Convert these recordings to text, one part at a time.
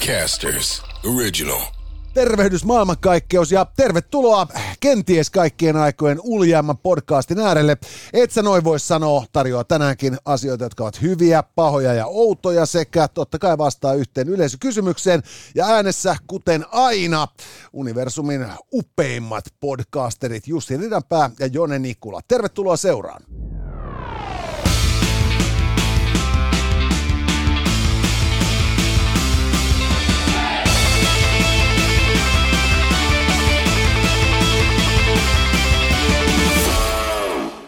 Podcasters Original. Tervehdys maailmankaikkeus ja tervetuloa kenties kaikkien aikojen uljaamman podcastin äärelle. Et sä noin voi sanoa, tarjoaa tänäänkin asioita, jotka ovat hyviä, pahoja ja outoja sekä totta kai vastaa yhteen yleisökysymykseen. Ja äänessä, kuten aina, universumin upeimmat podcasterit Jussi Ridanpää ja Jone Nikula. Tervetuloa seuraan.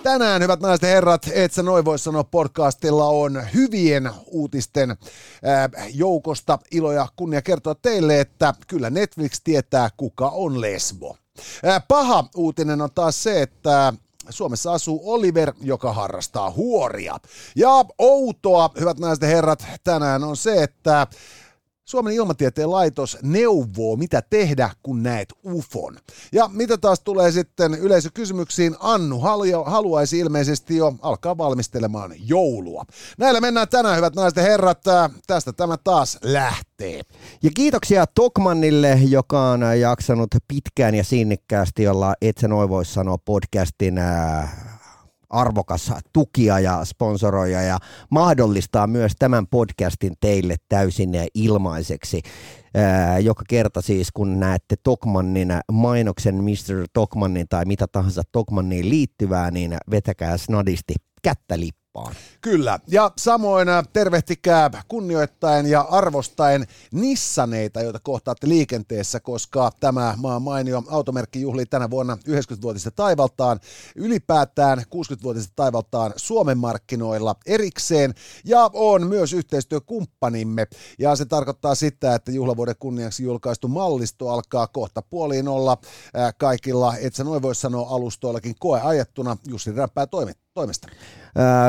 Tänään, hyvät naiset ja herrat, et sä noin voi sanoa podcastilla on hyvien uutisten joukosta ilo ja kunnia kertoa teille, että kyllä Netflix tietää, kuka on lesbo. Paha uutinen on taas se, että Suomessa asuu Oliver, joka harrastaa huoria. Ja outoa, hyvät naiset ja herrat, tänään on se, että Suomen ilmatieteen laitos neuvoo, mitä tehdä, kun näet UFON. Ja mitä taas tulee sitten yleisökysymyksiin, Annu haluaisi ilmeisesti jo alkaa valmistelemaan joulua. Näillä mennään tänään, hyvät naiset ja herrat. Tästä tämä taas lähtee. Ja kiitoksia Tokmannille, joka on jaksanut pitkään ja sinnikkäästi olla Et sä voi sanoa podcastin arvokas tukija ja sponsoroija ja mahdollistaa myös tämän podcastin teille täysin ilmaiseksi. Joka kerta siis, kun näette Tokmannin mainoksen Mr. Tokmannin tai mitä tahansa Tokmanniin liittyvää, niin vetäkää snadisti kättä lippuun kauppaan. Kyllä, ja samoin äh, tervehtikää kunnioittaen ja arvostaen Nissaneita, joita kohtaatte liikenteessä, koska tämä maan mainio automerkki juhlii tänä vuonna 90-vuotista taivaltaan, ylipäätään 60-vuotista taivaltaan Suomen markkinoilla erikseen, ja on myös yhteistyökumppanimme, ja se tarkoittaa sitä, että juhlavuoden kunniaksi julkaistu mallisto alkaa kohta puoliin olla äh, kaikilla, et sä noin voi sanoa alustoillakin koeajettuna. Jussi Räppää toimittaa toimesta?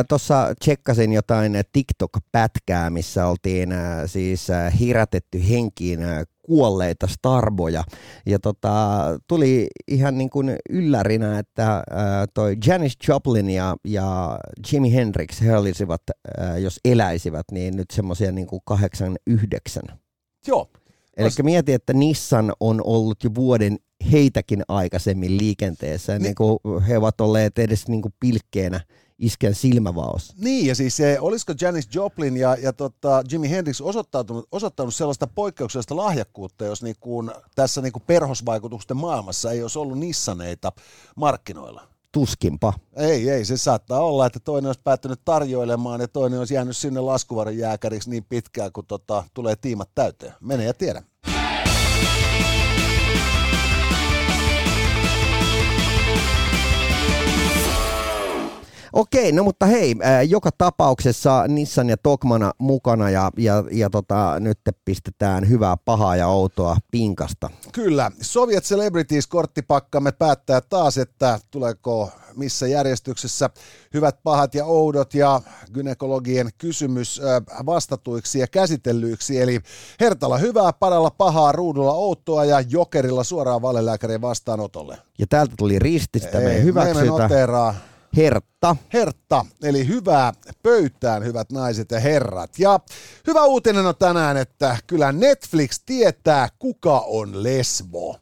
Tuossa tsekkasin jotain TikTok-pätkää, missä oltiin siis hirätetty henkiin kuolleita starboja. Ja tota, tuli ihan niin kuin yllärinä, että toi Janis Joplin ja, ja Jimi Hendrix, he olisivat, jos eläisivät, niin nyt semmoisia niin kuin 89. Joo. Eli mieti, että Nissan on ollut jo vuoden heitäkin aikaisemmin liikenteessä, niin, niin kuin he ovat olleet edes niin kuin pilkkeenä isken silmävaos. Niin, ja siis olisiko Janis Joplin ja, ja tota, Jimi Hendrix osoittanut, osoittanut sellaista poikkeuksellista lahjakkuutta, jos niin kuin, tässä niin kuin perhosvaikutusten maailmassa ei olisi ollut Nissaneita markkinoilla? Tuskinpa. Ei, ei. Se saattaa olla, että toinen olisi päättynyt tarjoilemaan ja toinen olisi jäänyt sinne laskuvarin jääkäriksi niin pitkään, kun tota, tulee tiimat täyteen. Mene ja tiedä. Okei, no mutta hei, äh, joka tapauksessa Nissan ja Tokmana mukana ja, ja, ja tota, nyt pistetään hyvää, pahaa ja outoa pinkasta. Kyllä, Soviet Celebrities-korttipakkamme päättää taas, että tuleeko missä järjestyksessä hyvät, pahat ja oudot ja gynekologien kysymys äh, vastatuiksi ja käsitellyiksi. Eli Hertalla hyvää, padalla pahaa, ruudulla outoa ja jokerilla suoraan valelääkärin vastaanotolle. Ja täältä tuli rististä, me ei hyväksytä. Me Hertta. Hertta, eli hyvää pöytään, hyvät naiset ja herrat. Ja hyvä uutinen on tänään, että kyllä Netflix tietää, kuka on lesbo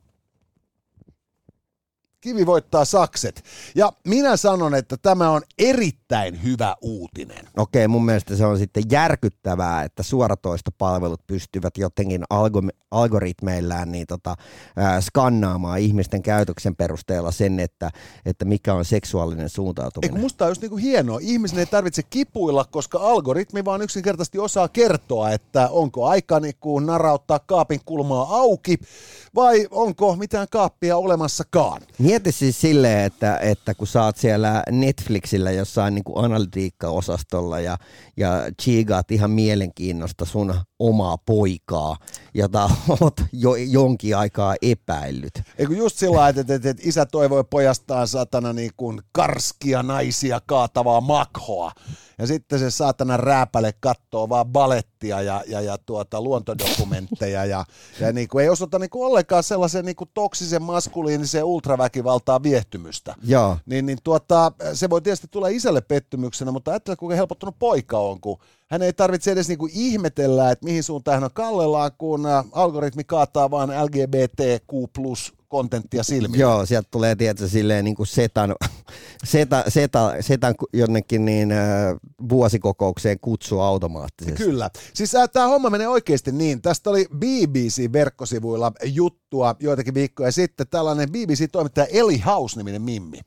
kivi voittaa sakset. Ja minä sanon, että tämä on erittäin hyvä uutinen. Okei, mun mielestä se on sitten järkyttävää, että suoratoistopalvelut pystyvät jotenkin algo- algoritmeillään niin tota, äh, skannaamaan ihmisten käytöksen perusteella sen, että, että mikä on seksuaalinen suuntautuminen. Eikö musta on just niinku hienoa. Ihmisen ei tarvitse kipuilla, koska algoritmi vaan yksinkertaisesti osaa kertoa, että onko aika niinku narauttaa kaapin kulmaa auki vai onko mitään kaappia olemassakaan. Mieti siis silleen, että, että kun oot siellä Netflixillä jossain niin analytiikka-osastolla ja, ja chigaat ihan mielenkiinnosta sun omaa poikaa, jota oot jo, jonkin aikaa epäillyt. Eikö just sillä että, että, että isä toivoi pojastaan satana niin kuin karskia naisia kaatavaa makhoa. ja sitten se saatana rääpäle kattoo vaan balettia ja, ja, ja tuota, luontodokumentteja ja, ja niin kuin ei osoita niin kuin ollenkaan sellaisen niin kuin toksisen maskuliinisen ultraväkivaltaa viehtymystä. Joo. Niin, niin tuota, se voi tietysti tulla isälle pettymyksenä, mutta ajattele kuinka helpottunut poika on, kun hän ei tarvitse edes niinku ihmetellä, että mihin suuntaan hän on kallellaan, kun algoritmi kaataa vaan LGBTQ plus kontenttia silmiin. Joo, sieltä tulee tietysti silleen niin kuin setan, seta, seta, setan jonnekin niin, äh, vuosikokoukseen kutsu automaattisesti. Kyllä. Siis äh, tämä homma menee oikeasti niin. Tästä oli BBC-verkkosivuilla juttua joitakin viikkoja sitten. Tällainen BBC-toimittaja Eli House-niminen Mimmi.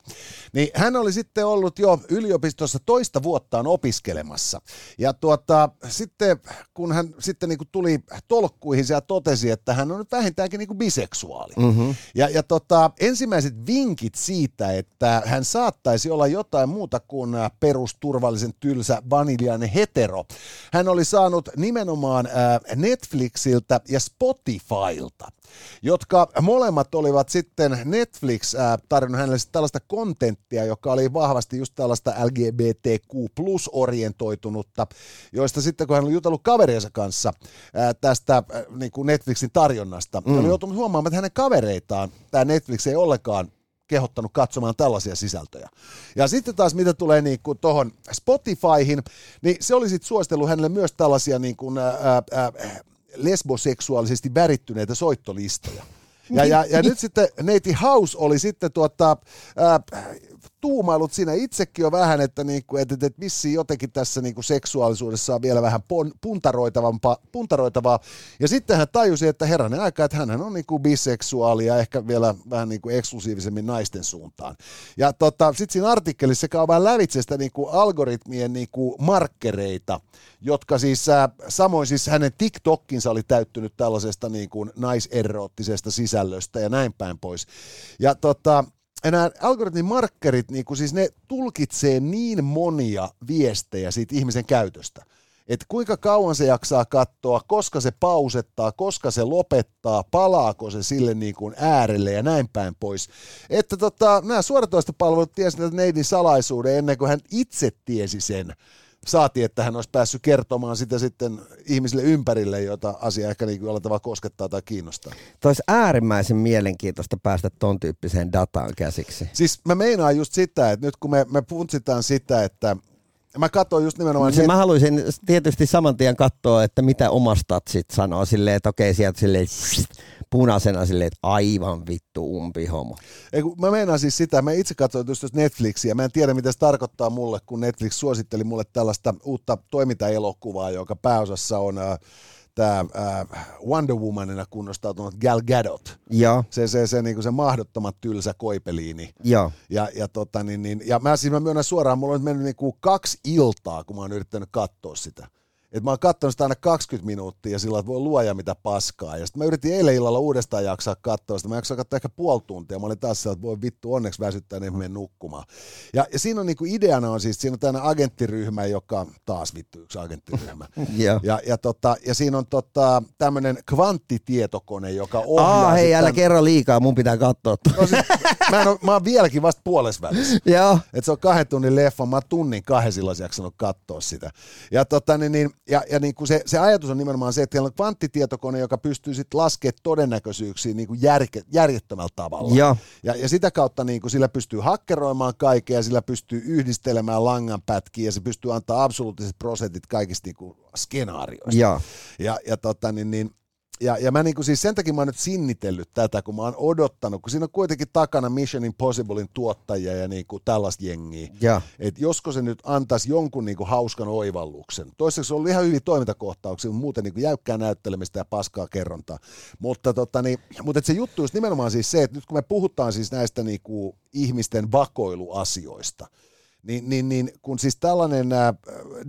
Niin hän oli sitten ollut jo yliopistossa toista vuottaan opiskelemassa. Ja tuota, sitten kun hän sitten niin kuin tuli tolkkuihin ja totesi, että hän on nyt vähintäänkin niin kuin biseksuaali. Mm-hmm. Ja, ja tota, ensimmäiset vinkit siitä, että hän saattaisi olla jotain muuta kuin äh, perusturvallisen tylsä vaniljainen hetero. Hän oli saanut nimenomaan äh, Netflixiltä ja Spotifylta, jotka molemmat olivat sitten Netflix äh, tarjonnut hänelle tällaista kontenttia, joka oli vahvasti just tällaista LGBTQ plus orientoitunutta, joista sitten kun hän oli jutellut kaveriensa kanssa tästä niin kuin Netflixin tarjonnasta, mm. oli joutunut huomaamaan, että hänen kavereitaan tämä Netflix ei ollenkaan kehottanut katsomaan tällaisia sisältöjä. Ja sitten taas mitä tulee niin kuin tuohon Spotifyhin, niin se oli sitten suositellut hänelle myös tällaisia niin kuin, ää, ää, lesboseksuaalisesti värittyneitä soittolistoja. Ja, ja, ja nyt sitten Neiti House oli sitten tuota, ää, tuumailut siinä itsekin jo vähän, että, niinku, että, että vissiin jotenkin tässä niinku seksuaalisuudessa on vielä vähän pon, puntaroitavampaa, puntaroitavaa. Ja sitten hän tajusi, että herranen aika, että hän on niinku biseksuaali ja ehkä vielä vähän niinku eksklusiivisemmin naisten suuntaan. Ja tota, sitten siinä artikkelissa käy vähän lävitse sitä niinku algoritmien niinku markkereita, jotka siis äh, samoin siis hänen TikTokkinsa oli täyttynyt tällaisesta niinku naiserottisesta sisällöstä ja näin päin pois. Ja tota, nämä algoritmin markkerit, niin kuin siis ne tulkitsee niin monia viestejä siitä ihmisen käytöstä. Että kuinka kauan se jaksaa katsoa, koska se pausettaa, koska se lopettaa, palaako se sille niin kuin äärelle ja näin päin pois. Että tota, nämä suoratoistopalvelut tiesivät neidin salaisuuden ennen kuin hän itse tiesi sen saati, että hän olisi päässyt kertomaan sitä sitten ihmisille ympärille, jota asia ehkä niin jollain tavalla koskettaa tai kiinnostaa. Olisi äärimmäisen mielenkiintoista päästä ton tyyppiseen dataan käsiksi. Siis mä meinaan just sitä, että nyt kun me, me puntsitaan sitä, että Mä katsoin just nimenomaan... Siis mä haluaisin tietysti saman tien katsoa, että mitä omastat sit sanoo silleen, että okei sieltä silleen punaisena silleen, että aivan vittu umpihomo. Ei, kun mä meinaan siis sitä, mä itse katsoin just Netflixiä, mä en tiedä mitä se tarkoittaa mulle, kun Netflix suositteli mulle tällaista uutta toimintaelokuvaa, joka pääosassa on äh, tämä äh, Wonder Womanina kunnostautunut Gal Gadot. Ja. Se, se, se, niin se mahdottomat tylsä koipeliini. Ja. Ja, ja, tota, niin, niin, ja mä siis mä myönnän suoraan, mulla on nyt mennyt niin kuin kaksi iltaa, kun mä oon yrittänyt katsoa sitä että mä oon katsonut sitä aina 20 minuuttia ja sillä että voi luoja mitä paskaa. Ja sitten mä yritin eilen illalla uudestaan jaksaa katsoa sitä. Mä jaksoin katsoa ehkä puoli tuntia. Mä olin taas siellä, että voi vittu onneksi väsyttää, niin menen nukkumaan. Ja, ja siinä on niinku ideana on siis, siinä on tämmöinen agenttiryhmä, joka taas vittu yksi agenttiryhmä. yeah. ja, ja, tota, ja siinä on tota, tämmöinen kvanttitietokone, joka ohjaa... Aa, hei, älä kerro liikaa, mun pitää katsoa. No siis, mä, en ole, mä oon vieläkin vasta puolesvälissä. Joo. Et se on kahden tunnin leffa, mä oon tunnin kahden silloin jaksanut katsoa sitä. Ja tota, niin, niin ja, ja niin kuin se, se ajatus on nimenomaan se, että siellä on kvanttitietokone, joka pystyy sitten laskemaan todennäköisyyksiä niin kuin järke, järjettömällä tavalla. Ja. Ja, ja sitä kautta niin kuin sillä pystyy hakkeroimaan kaikkea, sillä pystyy yhdistelemään langanpätkiä ja se pystyy antaa absoluuttiset prosentit kaikista niin kuin skenaarioista. Ja. Ja, ja tota, niin, niin, ja, ja mä niinku siis sen takia mä oon nyt sinnitellyt tätä, kun mä oon odottanut, kun siinä on kuitenkin takana Mission Impossiblein tuottajia ja niinku tällaista jengiä. Ja. Että josko se nyt antaisi jonkun niinku hauskan oivalluksen. Toiseksi se on ollut ihan hyvin toimintakohtauksia, mutta muuten niinku jäykkää näyttelemistä ja paskaa kerrontaa. Mutta, tota, niin, mutta et se juttu on nimenomaan siis se, että nyt kun me puhutaan siis näistä niinku ihmisten vakoiluasioista, niin, niin, niin kun siis tällainen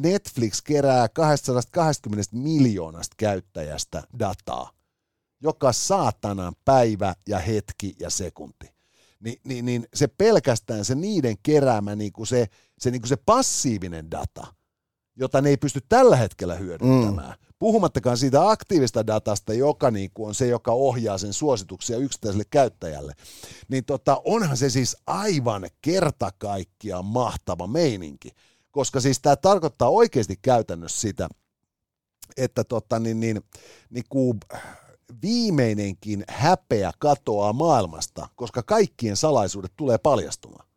Netflix kerää 220 miljoonasta käyttäjästä dataa, joka saatanan päivä ja hetki ja sekunti, niin, niin, niin se pelkästään se niiden keräämä niin kuin se, se, niin kuin se passiivinen data, jota ne ei pysty tällä hetkellä hyödyntämään, mm puhumattakaan siitä aktiivista datasta, joka niin kuin on se, joka ohjaa sen suosituksia yksittäiselle käyttäjälle, niin tota, onhan se siis aivan kerta kaikkiaan mahtava meininki. koska siis tämä tarkoittaa oikeasti käytännössä sitä, että tota, niin, niin, niin kuin viimeinenkin häpeä katoaa maailmasta, koska kaikkien salaisuudet tulee paljastumaan.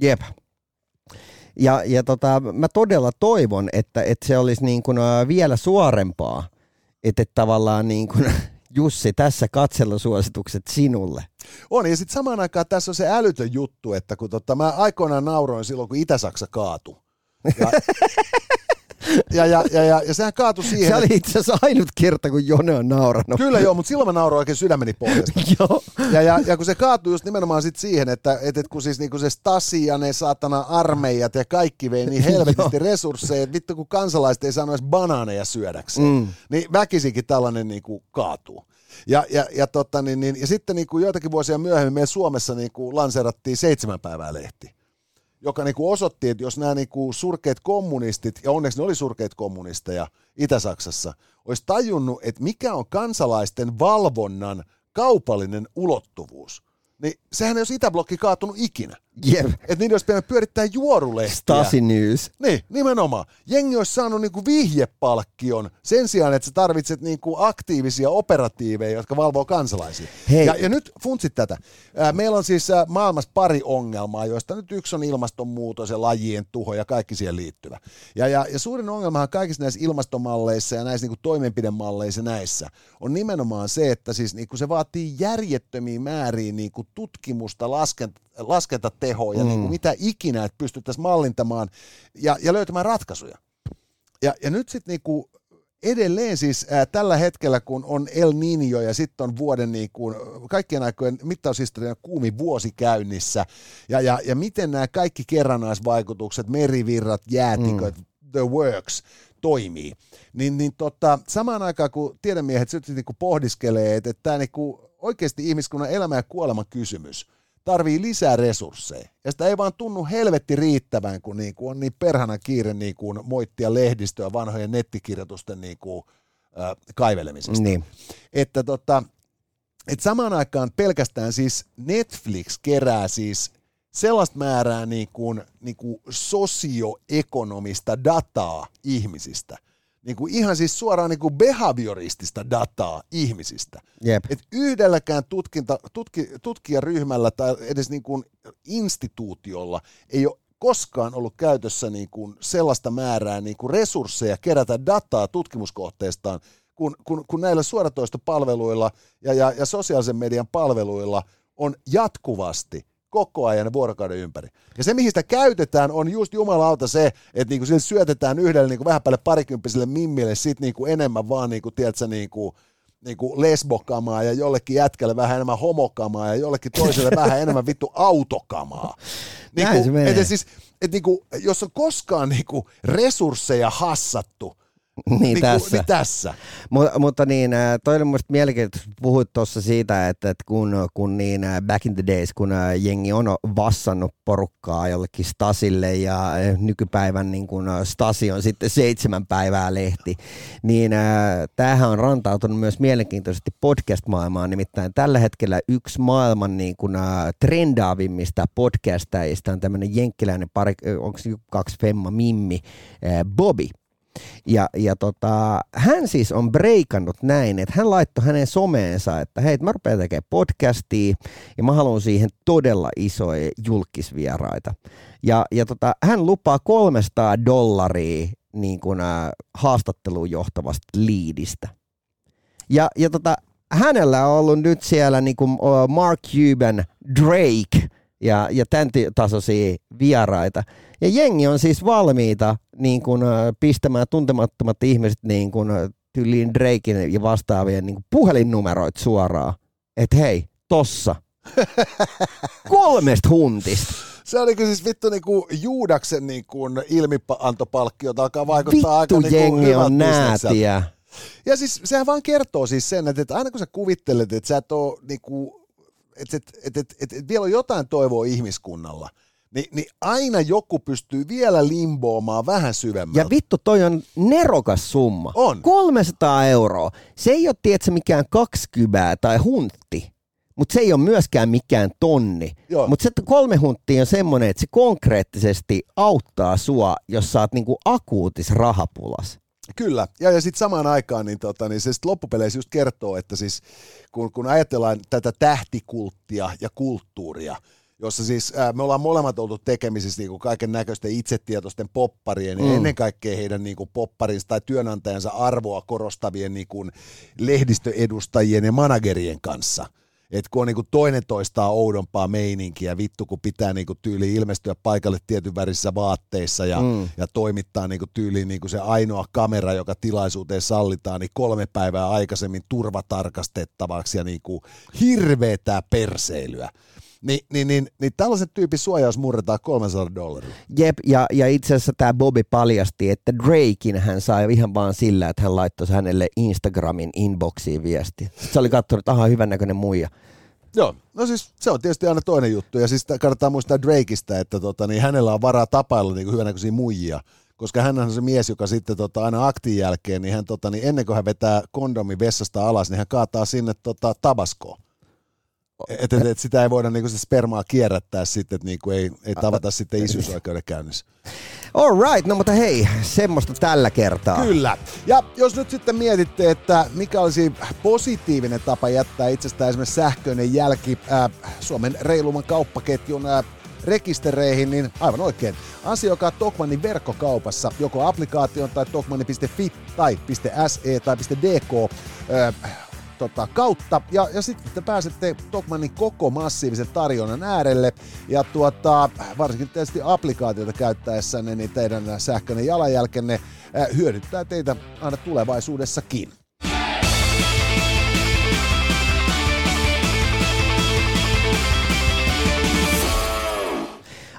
Jep. Ja, ja tota, mä todella toivon, että, että se olisi niin kuin vielä suorempaa, että tavallaan niin kuin, Jussi, tässä katselusuositukset sinulle. On, ja sitten samaan aikaan tässä on se älytön juttu, että kun tota, mä aikoinaan nauroin silloin, kun Itä-Saksa kaatui. Ja, ja, ja, ja, ja, ja sehän kaatui siihen. Se oli itse asiassa ainut kerta, kun Jone on nauranut. Kyllä joo, mutta silloin mä nauroin oikein sydämeni pohjasta. joo. Ja, ja, ja, kun se kaatui just nimenomaan sit siihen, että et, et kun siis niinku se Stasi ja ne saatana armeijat ja kaikki vei niin helvetisti resursseja, että vittu kun kansalaiset ei saanut edes banaaneja syödäkseen, mm. niin väkisinkin tällainen niinku kaatuu. Ja, ja, ja, totta, niin, niin, ja sitten niin kuin joitakin vuosia myöhemmin meillä Suomessa niin kuin lanseerattiin seitsemän päivää lehti joka niin kuin osoitti, että jos nämä niin kuin surkeat kommunistit, ja onneksi ne oli surkeat kommunisteja Itä-Saksassa, olisi tajunnut, että mikä on kansalaisten valvonnan kaupallinen ulottuvuus, niin sehän ei olisi Itäblokki kaatunut ikinä. Jep. Että niiden olisi pitänyt pyörittää juorulehtiä. Stasi News. Niin, nimenomaan. Jengi olisi saanut niinku vihjepalkkion sen sijaan, että sä tarvitset niinku aktiivisia operatiiveja, jotka valvoo kansalaisia. Hei. Ja, ja nyt funtsit tätä. Meillä on siis maailmassa pari ongelmaa, joista nyt yksi on ilmastonmuutos ja lajien tuho ja kaikki siihen liittyvä. Ja, ja, ja suurin ongelmahan kaikissa näissä ilmastomalleissa ja näissä niinku toimenpidemalleissa näissä on nimenomaan se, että siis niinku se vaatii järjettömiä määriä niinku tutkimusta, laskenta, laskentatehoa ja mm. niin kuin mitä ikinä, että pystyttäisiin mallintamaan ja, ja löytämään ratkaisuja. Ja, ja nyt sitten niin kuin edelleen siis ää, tällä hetkellä, kun on El Niño ja sitten on vuoden niin kuin, kaikkien aikojen mittaushistorian kuumi vuosi käynnissä, ja, ja, ja miten nämä kaikki kerrannaisvaikutukset, merivirrat, jäätiköt, mm. the works, toimii, niin, niin tota, samaan aikaan kun tiedemiehet sitten niin pohdiskelee, että, että tämä niin oikeasti ihmiskunnan elämä ja kuolema kysymys – tarvii lisää resursseja. Ja sitä ei vaan tunnu helvetti riittävän, kun niinku on niin perhana kiire niinku moittia lehdistöä vanhojen nettikirjoitusten niinku, äh, kaivelemisesta. Niin. Että tota, et samaan aikaan pelkästään siis Netflix kerää siis sellaista määrää niin kuin, niin kuin sosioekonomista dataa ihmisistä, niin kuin ihan siis suoraan niin kuin behavioristista dataa ihmisistä. Yep. Et yhdelläkään tutkinta, tutki, tutkijaryhmällä tai edes niin kuin instituutiolla ei ole koskaan ollut käytössä niin kuin sellaista määrää niin kuin resursseja kerätä dataa tutkimuskohteestaan, kun, kun, kun näillä suoratoistopalveluilla ja, ja, ja sosiaalisen median palveluilla on jatkuvasti koko ajan vuorokauden ympäri. Ja se, mihin sitä käytetään, on just jumalauta se, että niinku sille syötetään yhdelle niinku vähän päälle parikymppiselle mimmille sit niinku enemmän vaan niinku, tiedätkö, niinku, niinku lesbokamaa ja jollekin jätkälle vähän enemmän homokamaa ja jollekin toiselle vähän enemmän vittu autokamaa. Niinku, Näin se menee. et siis, et niinku, jos on koskaan niinku resursseja hassattu, Niin, niin, tässä. niin tässä. Mutta, mutta niin, äh, toi oli musta mielenkiintoista, puhuit tuossa siitä, että, että kun, kun niin äh, back in the days, kun äh, jengi on vassannut porukkaa jollekin Stasille ja nykypäivän niin kun Stasi on sitten seitsemän päivää lehti, niin tämähän on rantautunut myös mielenkiintoisesti podcast-maailmaan, nimittäin tällä hetkellä yksi maailman niin kun, trendaavimmista podcastajista on tämmöinen jenkkiläinen pari, onko se kaksi femma Mimmi, Bobby, ja, ja tota, hän siis on breikannut näin, että hän laittoi hänen someensa, että hei, mä rupean tekemään podcastia ja mä haluan siihen todella isoja julkisvieraita. Ja, ja tota, hän lupaa 300 dollaria niin kuin, äh, haastatteluun johtavasta liidistä. Ja, ja tota, hänellä on ollut nyt siellä niin kuin Mark Cuban, Drake ja, ja tämän tasoisia vieraita. Ja jengi on siis valmiita niin kuin, pistämään tuntemattomat ihmiset niin kuin, tyyliin Drakein ja vastaavien niin kuin puhelinnumeroit suoraan. Että hei, tossa. Kolmesta huntista. Se oli siis vittu niinku Juudaksen niinku ilmiantopalkkiota alkaa vaikuttaa vittu aika jengi niinku on näätiä. Ja siis sehän vaan kertoo siis sen, että, että aina kun sä kuvittelet, että sä et ole niinku, että, että, että, että, että, että vielä on jotain toivoa ihmiskunnalla, niin, niin aina joku pystyy vielä limboomaan vähän syvemmällä. Ja vittu, toi on nerokas summa. On. 300 euroa. Se ei ole, tiedätkö, mikään 20 tai huntti. mutta se ei ole myöskään mikään tonni. Mutta se kolme hunttia on semmoinen, että se konkreettisesti auttaa sua, jos sä oot niinku akuutis rahapulas. Kyllä, ja, ja sitten samaan aikaan niin, tota, niin se sit loppupeleissä just kertoo, että siis kun, kun ajatellaan tätä tähtikulttia ja kulttuuria, jossa siis ää, me ollaan molemmat oltu tekemisissä niin kaiken näköisten itsetietoisten popparien mm. ja ennen kaikkea heidän niin kuin, popparinsa tai työnantajansa arvoa korostavien niin kuin, lehdistöedustajien ja managerien kanssa. Et kun on niinku toinen toistaa oudompaa meininkiä, vittu kun pitää niinku tyyli ilmestyä paikalle tietyn värissä vaatteissa ja, mm. ja toimittaa niinku tyyliin niinku se ainoa kamera, joka tilaisuuteen sallitaan, niin kolme päivää aikaisemmin turvatarkastettavaksi ja niinku hirveetää perseilyä. Ni, niin, niin, niin tällaisen tyypin suojaus murretaan 300 dollaria. Jep, ja, ja itse asiassa tämä Bobby paljasti, että Drakein hän sai ihan vaan sillä, että hän laittoi hänelle Instagramin inboxiin viesti. Sitten se oli katsonut, että aha, hyvännäköinen muija. Joo, no siis se on tietysti aina toinen juttu, ja siis kannattaa muistaa Drakeista, että tota, niin hänellä on varaa tapailla niin hyvänäköisiä muijia, koska hän on se mies, joka sitten tota, aina aktin jälkeen, niin hän tota, niin ennen kuin hän vetää kondomi vessasta alas, niin hän kaataa sinne tota, tabaskoon. Että et, et sitä ei voida niinku se spermaa kierrättää sitten, että niinku ei, ei tavata sitten isyysoikeuden käynnissä. All right, no mutta hei, semmoista tällä kertaa. Kyllä. Ja jos nyt sitten mietitte, että mikä olisi positiivinen tapa jättää itsestään esimerkiksi sähköinen jälki äh, Suomen reilumman kauppaketjun äh, rekistereihin, niin aivan oikein. Asioikaa Tokmannin verkkokaupassa joko applikaation tai tokmanni.fi tai .se tai .dk äh, tota, kautta. Ja, ja sitten te pääsette Tokmannin koko massiivisen tarjonnan äärelle. Ja tuota, varsinkin tietysti applikaatiota käyttäessänne, niin teidän sähköinen jalanjälkenne hyödyttää teitä aina tulevaisuudessakin.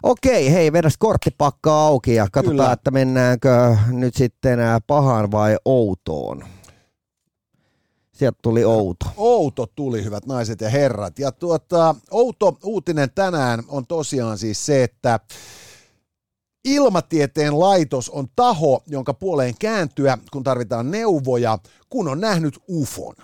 Okei, hei, vedäs korttipakka auki ja katsotaan, Kyllä. että mennäänkö nyt sitten pahaan vai outoon. Sieltä tuli outo. Outo tuli, hyvät naiset ja herrat. Ja tuota, outo uutinen tänään on tosiaan siis se, että Ilmatieteen laitos on taho, jonka puoleen kääntyä, kun tarvitaan neuvoja, kun on nähnyt UFOn.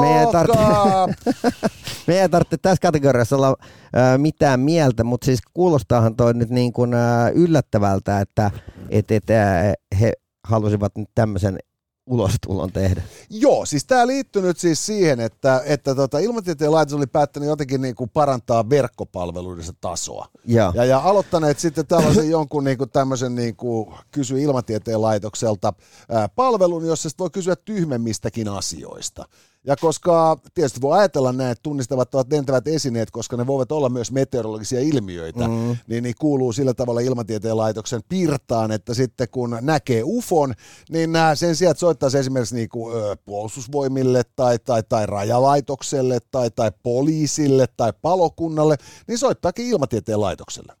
Me ei tarvitse- Joka... Me ei tarvitse tässä kategoriassa olla äh, mitään mieltä, mutta siis kuulostaahan toi nyt niin kuin, äh, yllättävältä, että et, et, äh, he halusivat nyt tämmöisen ulostulon tehdä. Joo, siis tämä liittyy nyt siis siihen, että, että tota, Ilmatieteen laitos oli päättänyt jotenkin niin kuin parantaa verkkopalveluiden tasoa. Ja, Ja, ja aloittaneet sitten tällaisen jonkun niin kuin tämmöisen niin kuin kysy Ilmatieteen laitokselta ää, palvelun, jossa voi kysyä tyhmemmistäkin asioista. Ja koska tietysti voi ajatella näin, että tunnistavat ovat lentävät esineet, koska ne voivat olla myös meteorologisia ilmiöitä, mm. niin, niin kuuluu sillä tavalla ilmatieteen laitoksen pirtaan, että sitten kun näkee UFOn, niin nää sen sijaan, että soittaisi esimerkiksi niin kuin, ö, puolustusvoimille tai, tai, tai rajalaitokselle tai, tai poliisille tai palokunnalle, niin soittaakin ilmatieteen laitokselle.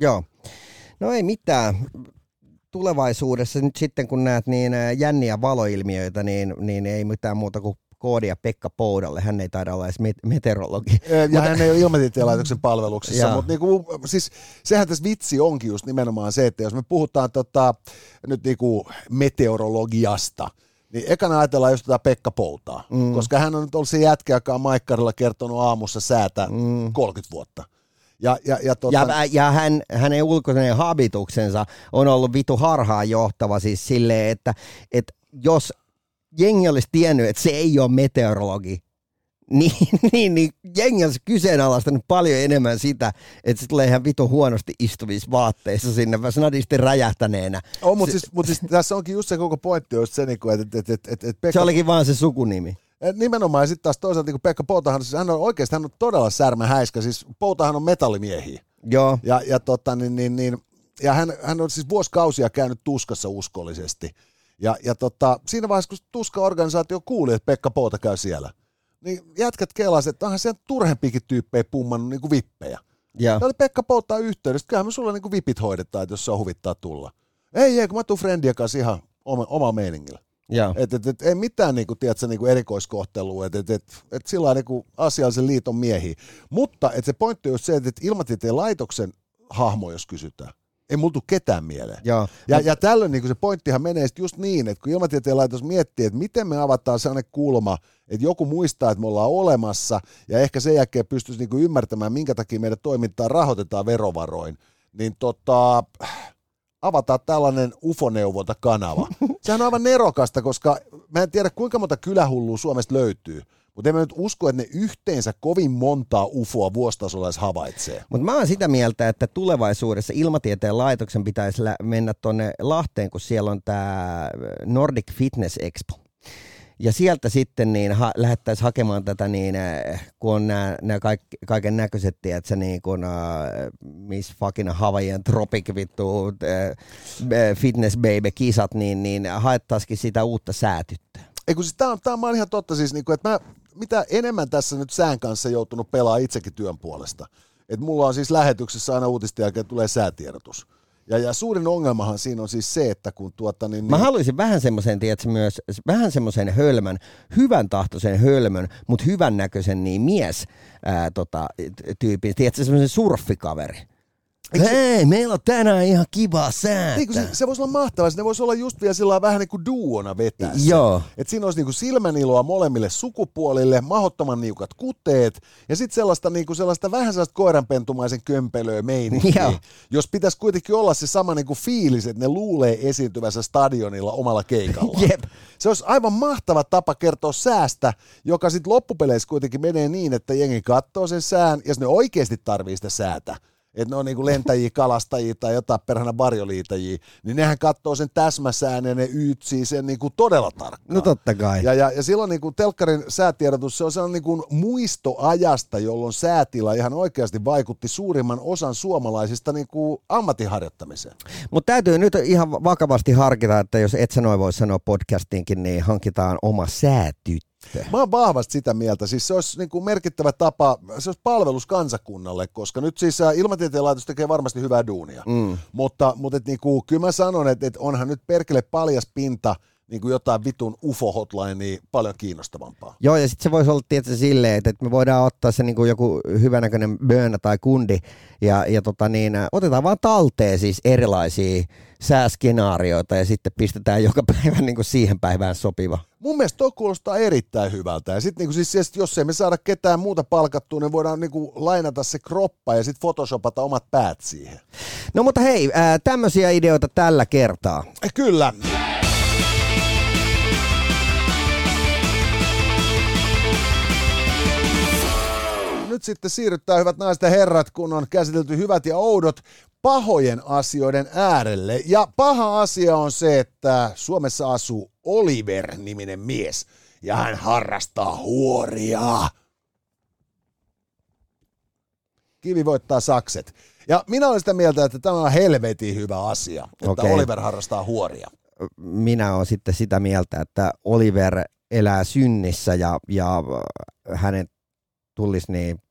joo. No ei mitään. Tulevaisuudessa nyt sitten kun näet niin jänniä valoilmiöitä, niin, niin ei mitään muuta kuin koodia Pekka Poudalle. Hän ei taida olla edes met- meteorologi. Ja hän ei ole ilmatieteen laitoksen palveluksessa, Joo. mutta niinku, siis, sehän tässä vitsi onkin just nimenomaan se, että jos me puhutaan tota, nyt niinku meteorologiasta, niin ekana ajatellaan just tätä Pekka Poutaa, mm. koska hän on nyt ollut se jätkä, joka on Maikkarilla kertonut aamussa säätä mm. 30 vuotta. Ja, ja, ja, tota, Ja, ja hän, hänen ulkoinen habituksensa on ollut vitu harhaan johtava siis silleen, että, että jos jengi olisi tiennyt, että se ei ole meteorologi, niin, niin, niin jengi olisi kyseenalaistanut paljon enemmän sitä, että se tulee ihan vitu huonosti istuvissa vaatteissa sinne, snadisti räjähtäneenä. on, mutta siis, mut siis tässä onkin just se koko pointti, just se, niinku, että et, et, et, et Pekka Se olikin vaan se sukunimi. Et Nimenomaan, ja sitten taas toisaalta niin Pekka Poutahan, siis hän on oikeasti hän on todella särmä häiskä, siis Poutahan on metallimiehiä. Joo, Ja, ja, tota, niin, niin, niin, ja hän, hän on siis vuosikausia käynyt tuskassa uskollisesti. Ja, ja tota, siinä vaiheessa, kun tuska-organisaatio kuuli, että Pekka Pouta käy siellä, niin jätkät kelasivat, että onhan siellä turhempikin tyyppejä pummannut niin kuin vippejä. ja, Ja oli Pekka Poutaa yhteydessä, kyllähän me sulla niin kuin vipit hoidetaan, että jos se on huvittaa tulla. Ei, ei, kun mä tuun friendien kanssa ihan oma, oma meiningillä. ja. Et, et, et, ei mitään niinku, tiedätkö, niinku erikoiskohtelua, että et, et, et sillä lailla niinku asiallisen liiton miehiä. Mutta et se pointti on just se, että et ilmatieteen laitoksen hahmo, jos kysytään, ei mulla tule ketään mieleen. Joo. Ja, ja tällöin niin se pointtihan menee just niin, että kun ilmatieteen laitos miettii, että miten me avataan sellainen kulma, että joku muistaa, että me ollaan olemassa, ja ehkä sen jälkeen pystyisi niin ymmärtämään, minkä takia meidän toimintaa rahoitetaan verovaroin, niin tota, avataan tällainen ufoneuvontakanava. Sehän on aivan nerokasta, koska mä en tiedä kuinka monta kylähullua Suomesta löytyy, mutta en mä nyt usko, että ne yhteensä kovin montaa ufoa vuositasolla edes havaitsee. Mutta mä oon sitä mieltä, että tulevaisuudessa ilmatieteen laitoksen pitäisi mennä tuonne Lahteen, kun siellä on tämä Nordic Fitness Expo. Ja sieltä sitten niin ha- lähettäisiin hakemaan tätä, niin, äh, kun on nämä kaik- kaiken näköiset, tiedätkö, niin kuin, uh, Miss fucking Hawaiian Tropic vittu, uh, Fitness Baby kisat, niin, niin haettaisikin sitä uutta säätyttöä. Ei kun siis tää on, tää on ihan totta siis, niin kuin, että mä mitä enemmän tässä nyt sään kanssa joutunut pelaa itsekin työn puolesta. että mulla on siis lähetyksessä aina uutisten jälkeen tulee säätiedotus. Ja, ja suurin ongelmahan siinä on siis se, että kun tuota niin... Mä niin- haluaisin vähän semmoisen, tiedätkö, myös, vähän semmoisen hölmön, hyvän tahtoisen hölmön, mutta hyvän näköisen niin mies ää, tota, tyypin, tiedätkö, semmoisen surfikaveri. Hei, meillä on tänään ihan kiva säätä. Niin, se, se voisi olla mahtavaa, ne voisi olla just vielä sillä vähän niin kuin duona vetää. Joo. Et siinä olisi niin kuin silmäniloa molemmille sukupuolille, mahottoman niukat kuteet ja sitten sellaista, niin kuin sellaista vähän sellaista koiranpentumaisen kömpelöä meininkiä. Joo. Jos pitäisi kuitenkin olla se sama niin kuin fiilis, että ne luulee esiintyvänsä stadionilla omalla keikalla. Jep. Se olisi aivan mahtava tapa kertoa säästä, joka sitten loppupeleissä kuitenkin menee niin, että jengi katsoo sen sään ja ne oikeasti tarvii sitä säätä että ne on niinku lentäjiä, kalastajia tai jotain perhana varjoliitajia, niin nehän katsoo sen täsmäsään ja ne yytsii sen niinku todella tarkkaan. No totta kai. Ja, ja, ja silloin niinku telkkarin säätiedotus, se on sellainen niinku muistoajasta, jolloin säätila ihan oikeasti vaikutti suurimman osan suomalaisista niinku ammattiharjoittamiseen. Mutta täytyy nyt ihan vakavasti harkita, että jos et sä noin voi sanoa podcastinkin, niin hankitaan oma Mä oon vahvasti sitä mieltä, siis se olisi niin kuin merkittävä tapa, se olisi palvelus kansakunnalle, koska nyt siis ä, ilmatieteen laitos tekee varmasti hyvää duunia, mm. mutta, mutta et, niin kuin, kyllä mä sanon, että, että onhan nyt perkele paljas pinta niin kuin jotain vitun ufo-hotline niin paljon kiinnostavampaa. Joo, ja sitten se voisi olla tietysti silleen, että, että me voidaan ottaa se niin kuin joku hyvänäköinen böönä tai kundi, ja, ja tota niin, ä, otetaan vaan talteen siis erilaisia sääskenaarioita, ja sitten pistetään joka päivä niin kuin siihen päivään sopiva. Mun mielestä toi kuulostaa erittäin hyvältä. Ja sitten niinku, siis, jos ei me saada ketään muuta palkattua, niin voidaan niinku, lainata se kroppa ja sitten photoshopata omat päät siihen. No mutta hei, ää, tämmöisiä ideoita tällä kertaa. Eh, Kyllä. Nyt sitten siirrytään, hyvät naiset ja herrat, kun on käsitelty hyvät ja oudot pahojen asioiden äärelle. Ja paha asia on se, että Suomessa asuu Oliver-niminen mies, ja hän harrastaa huoria. Kivi voittaa sakset. Ja minä olen sitä mieltä, että tämä on helvetin hyvä asia, että Okei. Oliver harrastaa huoria. Minä olen sitten sitä mieltä, että Oliver elää synnissä ja, ja äh, hänen tulisi niin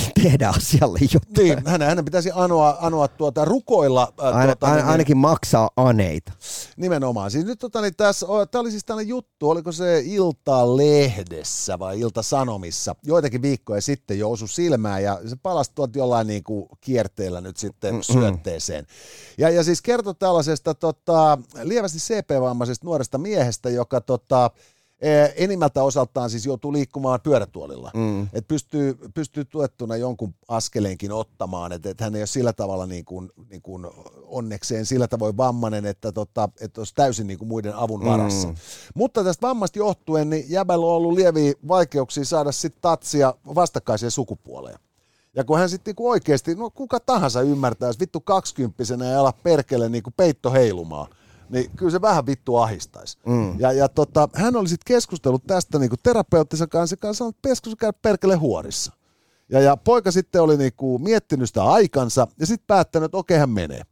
tehdä asialle jotain. Niin, hänen, hänen pitäisi anoa, anoa tuota, rukoilla. Ää, Aina, tuota, aina, ainakin maksaa aneita. Nimenomaan. Siis nyt tota, niin tässä, tämä oli siis tällainen juttu, oliko se Ilta-lehdessä vai Ilta-sanomissa, joitakin viikkoja sitten jo osui silmään ja se palasi tuolta jollain niin kuin kierteellä nyt sitten Mm-mm. syötteeseen. Ja, ja siis kertoi tällaisesta tota, lievästi CP-vammaisesta nuoresta miehestä, joka tota, enimmältä osaltaan siis joutuu liikkumaan pyörätuolilla. Mm. Että pystyy, pystyy tuettuna jonkun askeleenkin ottamaan, että et hän ei ole sillä tavalla niin kuin, niin kuin onnekseen sillä tavoin vammainen, että, tota, että olisi täysin niin kuin muiden avun varassa. Mm. Mutta tästä vammasta johtuen, niin jäbällä on ollut lieviä vaikeuksia saada sit tatsia vastakkaiseen sukupuoleen. Ja kun hän sitten niinku oikeasti, no kuka tahansa ymmärtää, jos vittu kaksikymppisenä ei ala perkele niinku peitto heilumaan, niin kyllä se vähän vittu ahistaisi. Mm. Ja, ja tota, hän oli sitten keskustellut tästä niinku terapeuttinsa kanssa, joka sanoi, että se käydä perkele huorissa. Ja, ja poika sitten oli niinku miettinyt sitä aikansa ja sitten päättänyt, että okei hän menee.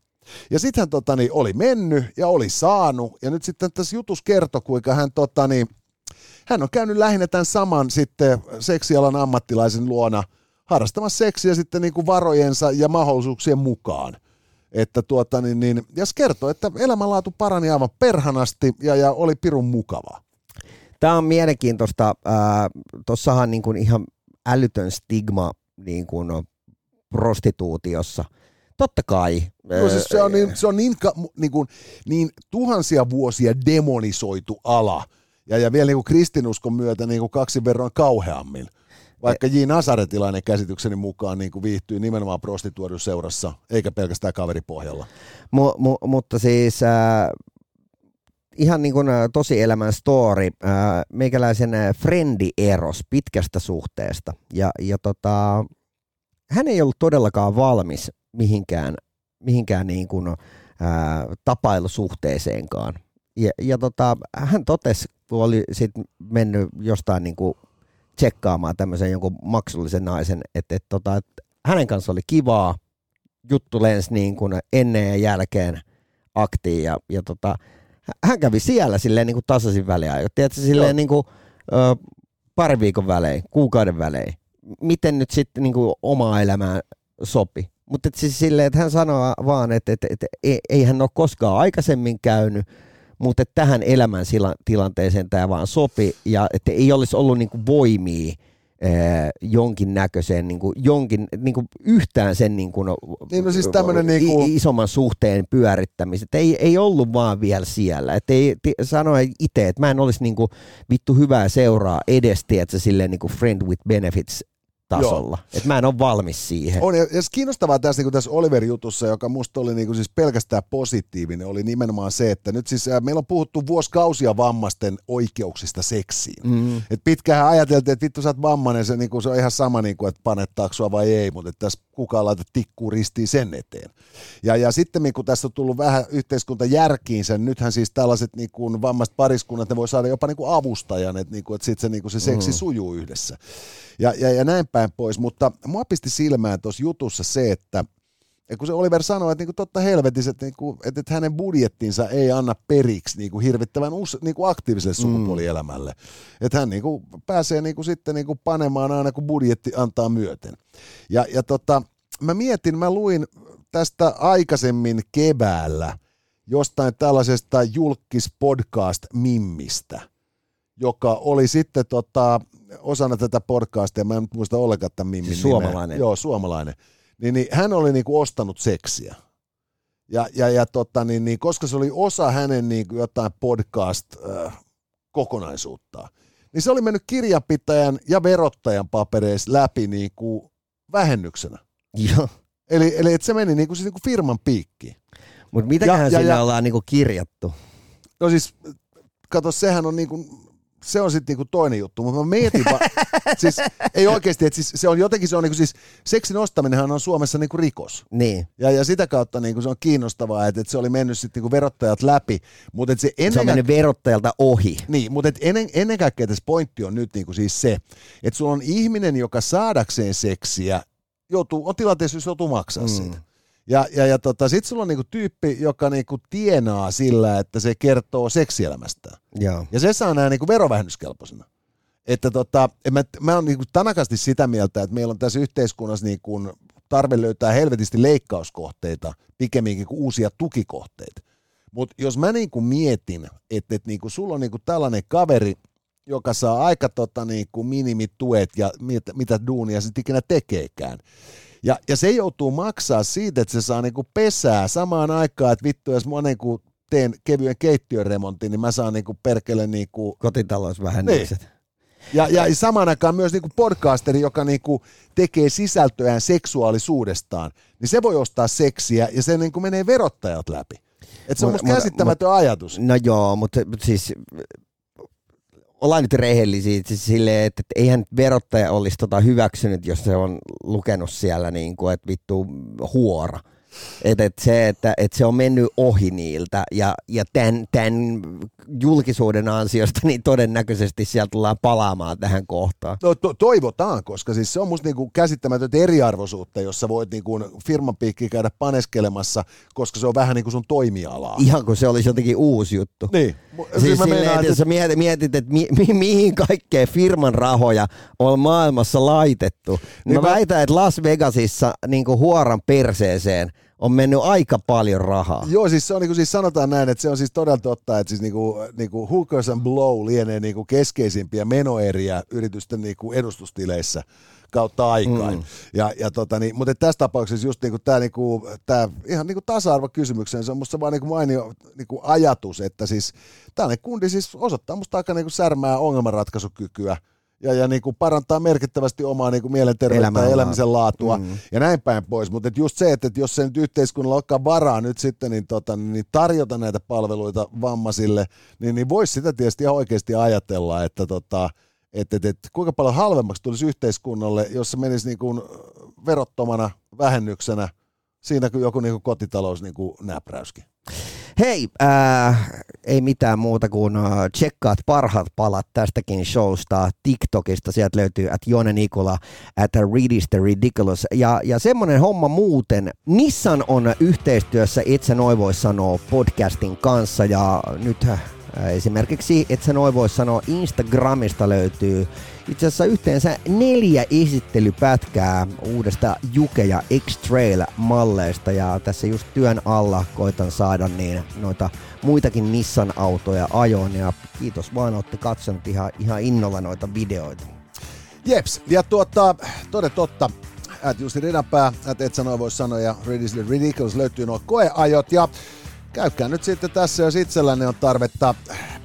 Ja sitten hän tota, niin, oli mennyt ja oli saanut ja nyt sitten tässä jutus kertoi, kuinka hän tota, niin, hän on käynyt lähinnä tämän saman sitten seksialan ammattilaisen luona harrastamassa seksiä sitten niin kuin varojensa ja mahdollisuuksien mukaan. Että tuota, niin, niin, ja se kertoo, että elämänlaatu parani aivan perhanasti ja, ja oli pirun mukavaa. Tämä on mielenkiintoista. Tuossahan niin kuin ihan älytön stigma niin kuin prostituutiossa. Totta kai. No, siis se on, niin, se on niin, niin, kuin, niin tuhansia vuosia demonisoitu ala, ja, ja vielä niin kuin kristinuskon myötä niin kuin kaksi verran kauheammin. Vaikka J. Nasaretilainen käsitykseni mukaan niin kuin viihtyy nimenomaan prostituoidun seurassa, eikä pelkästään kaveripohjalla. Mu, mu, mutta siis äh, ihan niin kuin tosielämän story, äh, meikäläisen frendi eros pitkästä suhteesta. Ja, ja tota, hän ei ollut todellakaan valmis mihinkään, mihinkään niin kuin, ää, tapailusuhteeseenkaan. Ja, ja tota, hän totesi, kun oli sit mennyt jostain niin kuin tsekkaamaan tämmöisen jonkun maksullisen naisen, että et, tota, et hänen kanssa oli kivaa, juttu lensi niin kuin ennen ja jälkeen aktiin ja, ja tota, hän kävi siellä silleen niin kuin tasaisin väliä. Tiedätkö, silleen niin kuin, ö, pari viikon välein, kuukauden välein. Miten nyt sitten niin kuin omaa elämää sopi. Mutta siis silleen, että hän sanoo vaan, että, että, että ei hän ole koskaan aikaisemmin käynyt, mutta tähän elämän tilanteeseen tämä vaan sopi ja että ei olisi ollut niinku voimia jonkin näköiseen, niin kuin, jonkin, niin kuin yhtään sen niin kuin, niin, no siis niin kuin... isomman suhteen pyörittämistä. Ei, ei ollut vaan vielä siellä. Et ei, t- sanoa itse, että mä en olisi niin kuin, vittu hyvää seuraa edes, että silleen niin kuin friend with benefits tasolla. Että mä en ole valmis siihen. On, ja, kiinnostavaa tässä, niin tässä Oliver-jutussa, joka musta oli niin kuin siis pelkästään positiivinen, oli nimenomaan se, että nyt siis äh, meillä on puhuttu vuosikausia vammaisten oikeuksista seksiin. Mm. Et pitkään ajateltiin, että vittu sä oot vammainen, se, niin kuin, se on ihan sama, niin kuin, että panettaako sua vai ei, mutta tässä kukaan laita tikkuun ristiin sen eteen. Ja, ja sitten kun tässä on tullut vähän yhteiskunta järkiinsä, niin nythän siis tällaiset niin kuin vammaiset pariskunnat, ne voi saada jopa niin kuin avustajan, että, niin kuin, että sitten se, niin kuin se seksi mm. sujuu yhdessä. Ja, ja, ja näin päin pois, mutta mua pisti silmään tuossa jutussa se, että ja kun se Oliver sanoi, että niinku totta helvetissä, että, niinku, että, että hänen budjettinsa ei anna periksi niinku hirvittävän us, niinku aktiiviselle mm. sukupuolielämälle. Mm. Että hän niinku pääsee niinku sitten niinku panemaan aina, kun budjetti antaa myöten. Ja, ja tota, mä mietin, mä luin tästä aikaisemmin keväällä jostain tällaisesta julkispodcast-mimmistä, joka oli sitten tota, osana tätä podcastia, mä en muista ollenkaan tämän Mimmin siis Suomalainen. Joo, suomalainen. Niin, niin hän oli niinku ostanut seksiä. Ja, ja, ja tota, niin, niin, koska se oli osa hänen niin kuin jotain podcast-kokonaisuutta, niin se oli mennyt kirjapitäjän ja verottajan papereissa läpi niin kuin vähennyksenä. Joo. Eli, eli se meni niin kuin, siis niin kuin firman piikki. Mutta mitäköhän ja, siinä ja, ollaan niin kuin kirjattu? No siis, kato, sehän on niin kuin, se on sitten niinku toinen juttu, mutta mä mietin, va- siis ei oikeasti, että siis se on jotenkin, se on niinku siis, seksin ostaminenhan on Suomessa niinku rikos. Niin. Ja, ja sitä kautta niinku se on kiinnostavaa, että, että se oli mennyt sitten niinku verottajat läpi. Mutta se, ennen se on mennyt verottajalta ohi. Niin, mutta ennen, ennen kaikkea tässä pointti on nyt niinku siis se, että sulla on ihminen, joka saadakseen seksiä, joutuu, on tilanteessa, jos joutuu maksaa mm. siitä. Ja, ja, ja tota, sitten sulla on niinku tyyppi, joka niinku tienaa sillä, että se kertoo seksielämästä. Ja, Ja se saa nämä niinku verovähennyskelpoisena. Että tota, mä, mä oon niinku tanakasti sitä mieltä, että meillä on tässä yhteiskunnassa niinku tarve löytää helvetisti leikkauskohteita pikemminkin kuin uusia tukikohteita. Mutta jos mä niinku mietin, että et niinku sulla on niinku tällainen kaveri, joka saa aika tota niinku minimituet ja mit, mitä duunia sitten ikinä tekeekään, ja, ja se joutuu maksaa siitä, että se saa niinku pesää samaan aikaan, että vittu, jos mä niinku teen kevyen keittiöremontin, niin mä saan niinku perkele niinku... Kotitalousvähennykset. Niin. Ja, ja samaan aikaan myös niinku podcasteri, joka niinku tekee sisältöään seksuaalisuudestaan, niin se voi ostaa seksiä ja se niinku menee verottajat läpi. Et se on musta käsittämätön mut, ajatus. No joo, mutta siis ollaan nyt rehellisiä siis silleen, että, että eihän verottaja olisi tota hyväksynyt, jos se on lukenut siellä niin kuin, että vittu huora. Et, et se, että et se on mennyt ohi niiltä ja, ja tämän, tämän julkisuuden ansiosta niin todennäköisesti sieltä tullaan palaamaan tähän kohtaan. No to- toivotaan, koska siis se on musta niinku käsittämätöntä eriarvoisuutta, jossa voit niinku firman piikki käydä paneskelemassa, koska se on vähän niin kuin sun toimialaa. Ihan kuin se olisi jotenkin uusi juttu. Niin. Siis, siis silleen, meinaan, että sä mietit, mietit että mi- mi- mihin kaikkeen firman rahoja on maailmassa laitettu, niin, niin mä, mä väitän, että Las Vegasissa niin kuin huoran perseeseen on mennyt aika paljon rahaa. Joo, siis se on niin kuin siis sanotaan näin, että se on siis todella totta, että siis niin kuin, niin kuin hookers and blow lienee niin kuin keskeisimpiä menoeriä yritysten niin kuin edustustileissä kautta aikaan. Mm. Ja, ja tota, niin, mutta tässä tapauksessa just niinku tämä niinku, tää, ihan niinku tasa-arvokysymykseen, se on musta vaan niinku mainio niinku ajatus, että siis tällainen kundi siis osoittaa musta aika niinku särmää ongelmanratkaisukykyä ja, ja niin kuin parantaa merkittävästi omaa niin kuin mielenterveyttä Elämän ja elämisen laatua mm. ja näin päin pois. Mutta just se, että jos se nyt yhteiskunnalla olekaan varaa nyt sitten niin, tota, niin tarjota näitä palveluita vammaisille, niin, niin voisi sitä tietysti ihan oikeasti ajatella, että tota, että, että, että kuinka paljon halvemmaksi tulisi yhteiskunnalle, jos se menisi niin kuin verottomana vähennyksenä siinä kuin joku niin kuin kotitalous niin kuin näpräyskin. Hei, äh, ei mitään muuta kuin äh, tsekkaat parhaat palat tästäkin showsta TikTokista. Sieltä löytyy at Jone Nikola, at Read is the Ridiculous. Ja, ja semmonen homma muuten, Nissan on yhteistyössä, itse noin voi sanoa, podcastin kanssa. Ja nyt äh, esimerkiksi, et sä noin voi sanoa, Instagramista löytyy itse asiassa yhteensä neljä esittelypätkää uudesta Juke ja X-Trail-malleista ja tässä just työn alla koitan saada niin noita muitakin Nissan-autoja ajoon. Ja kiitos vaan olette katsonut ihan, ihan innolla noita videoita. Jeps, ja tuota, toden totta, at Jussi Ridanpää, at et sanoa voi sanoa ja Ridiculous löytyy nuo koeajot. Ja käykää nyt sitten tässä, jos itsellänne on tarvetta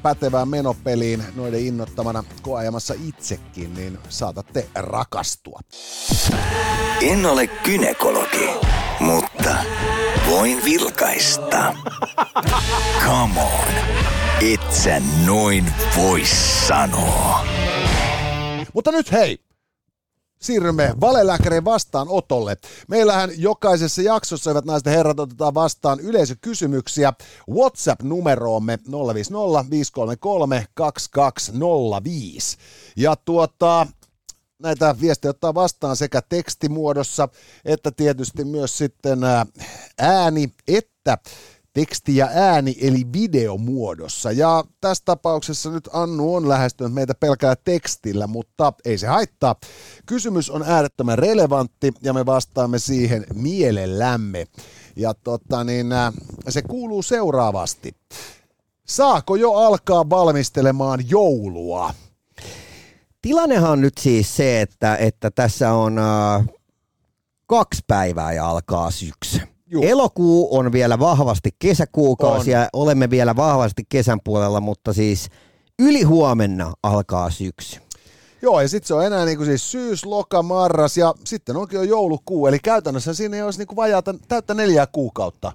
pätevään menopeliin noiden innottamana koajamassa itsekin, niin saatatte rakastua. En ole kynekologi, mutta voin vilkaista. Come on, et sä noin voi sanoa. Mutta nyt hei, siirrymme valelääkärin vastaanotolle. Meillähän jokaisessa jaksossa, hyvät naiset herrat, otetaan vastaan yleisökysymyksiä WhatsApp-numeroomme 050 533 2205. Ja tuota, näitä viestejä ottaa vastaan sekä tekstimuodossa että tietysti myös sitten ääni että teksti ja ääni eli videomuodossa. Ja tässä tapauksessa nyt Annu on lähestynyt meitä pelkällä tekstillä, mutta ei se haittaa. Kysymys on äärettömän relevantti ja me vastaamme siihen mielellämme. Ja tota, niin, äh, se kuuluu seuraavasti. Saako jo alkaa valmistelemaan joulua? Tilannehan on nyt siis se, että, että tässä on äh, kaksi päivää ja alkaa syksy. Juh. Elokuu on vielä vahvasti kesäkuukausi ja olemme vielä vahvasti kesän puolella, mutta siis yli huomenna alkaa syksy. Joo, ja sitten se on enää niinku siis syys, loka, marras ja sitten onkin jo joulukuu. Eli käytännössä siinä ei olisi niinku vajaata täyttä neljää kuukautta.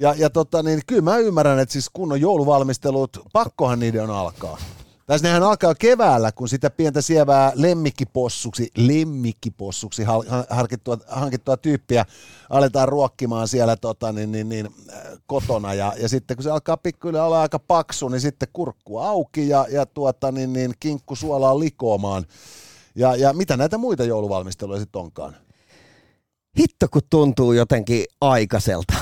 Ja, ja tota, niin, kyllä mä ymmärrän, että siis kun on jouluvalmistelut, pakkohan niiden on alkaa. Tai nehän alkaa keväällä, kun sitä pientä sievää lemmikkipossuksi, lemmikkipossuksi hankittua, hankittua tyyppiä aletaan ruokkimaan siellä tota, niin, niin, niin, äh, kotona. Ja, ja sitten kun se alkaa pikkuhiljaa olla aika paksu, niin sitten kurkku auki ja, ja tuota, niin, niin, kinkku suolaa likoamaan. Ja, ja mitä näitä muita jouluvalmisteluja sitten onkaan? Hitto, kun tuntuu jotenkin aikaiselta.